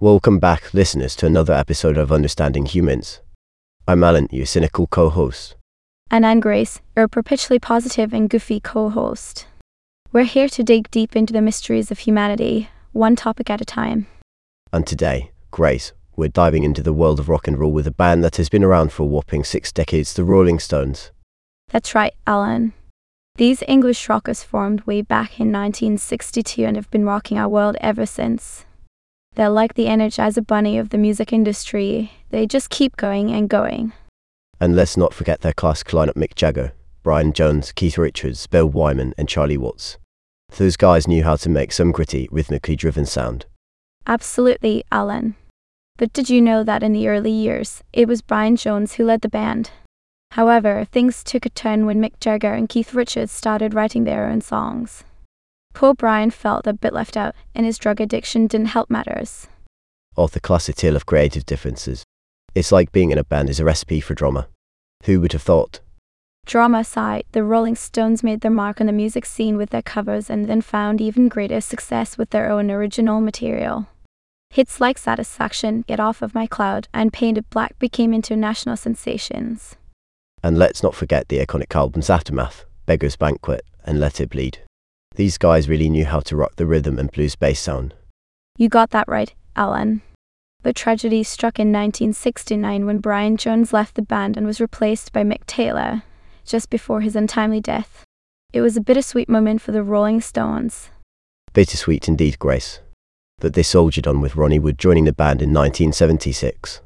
Welcome back, listeners, to another episode of Understanding Humans. I'm Alan, your cynical co host. And I'm Grace, your perpetually positive and goofy co host. We're here to dig deep into the mysteries of humanity, one topic at a time. And today, Grace, we're diving into the world of rock and roll with a band that has been around for a whopping six decades, the Rolling Stones. That's right, Alan. These English rockers formed way back in 1962 and have been rocking our world ever since. They're like the Energizer Bunny of the music industry. They just keep going and going. And let's not forget their classic lineup Mick Jagger, Brian Jones, Keith Richards, Bill Wyman, and Charlie Watts. Those guys knew how to make some gritty, rhythmically driven sound. Absolutely, Alan. But did you know that in the early years, it was Brian Jones who led the band? However, things took a turn when Mick Jagger and Keith Richards started writing their own songs. Poor Brian felt a bit left out, and his drug addiction didn't help matters. Of the classic tale of creative differences. It's like being in a band is a recipe for drama. Who would have thought? Drama aside, the Rolling Stones made their mark on the music scene with their covers and then found even greater success with their own original material. Hits like Satisfaction, Get Off of My Cloud, and Paint It Black became international sensations. And let's not forget the iconic albums Aftermath, Beggar's Banquet, and Let It Bleed. These guys really knew how to rock the rhythm and blues bass sound. You got that right, Alan. But tragedy struck in 1969 when Brian Jones left the band and was replaced by Mick Taylor, just before his untimely death. It was a bittersweet moment for the Rolling Stones. Bittersweet indeed, Grace. But they soldiered on with Ronnie Wood joining the band in 1976.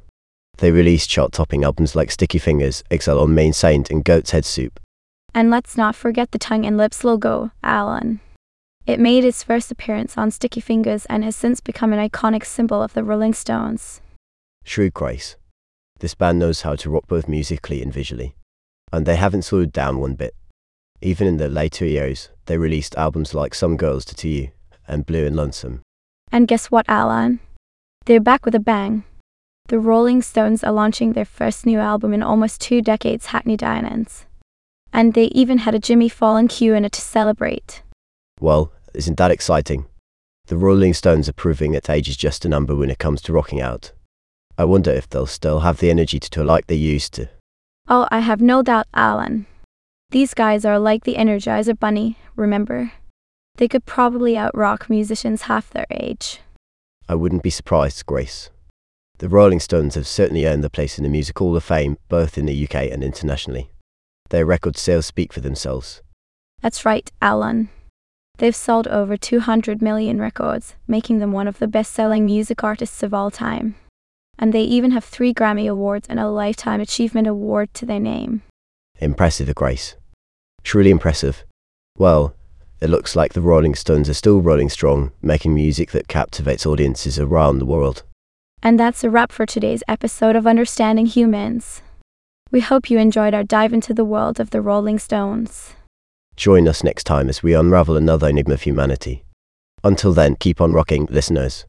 They released chart topping albums like Sticky Fingers, Exile on Main Saint, and Goat's Head Soup. And let's not forget the tongue and lips logo, Alan. It made its first appearance on Sticky Fingers and has since become an iconic symbol of the Rolling Stones. Shrewd Grace. This band knows how to rock both musically and visually. And they haven't slowed down one bit. Even in the later years, they released albums like Some Girls Tattoo You and Blue and Lonesome. And guess what, Alan? They're back with a bang. The Rolling Stones are launching their first new album in almost two decades, Hackney Diamonds. And they even had a Jimmy Fallon cue in it to celebrate. Well, isn't that exciting? The Rolling Stones are proving that age is just a number when it comes to rocking out. I wonder if they'll still have the energy to tour like they used to. Oh, I have no doubt, Alan. These guys are like the Energizer Bunny, remember? They could probably outrock musicians half their age. I wouldn't be surprised, Grace. The Rolling Stones have certainly earned their place in the Music Hall of Fame, both in the UK and internationally. Their record sales speak for themselves. That's right, Alan. They've sold over 200 million records, making them one of the best selling music artists of all time. And they even have three Grammy Awards and a Lifetime Achievement Award to their name. Impressive, Grace. Truly impressive. Well, it looks like the Rolling Stones are still rolling strong, making music that captivates audiences around the world. And that's a wrap for today's episode of Understanding Humans. We hope you enjoyed our dive into the world of the Rolling Stones. Join us next time as we unravel another enigma of humanity. Until then, keep on rocking, listeners.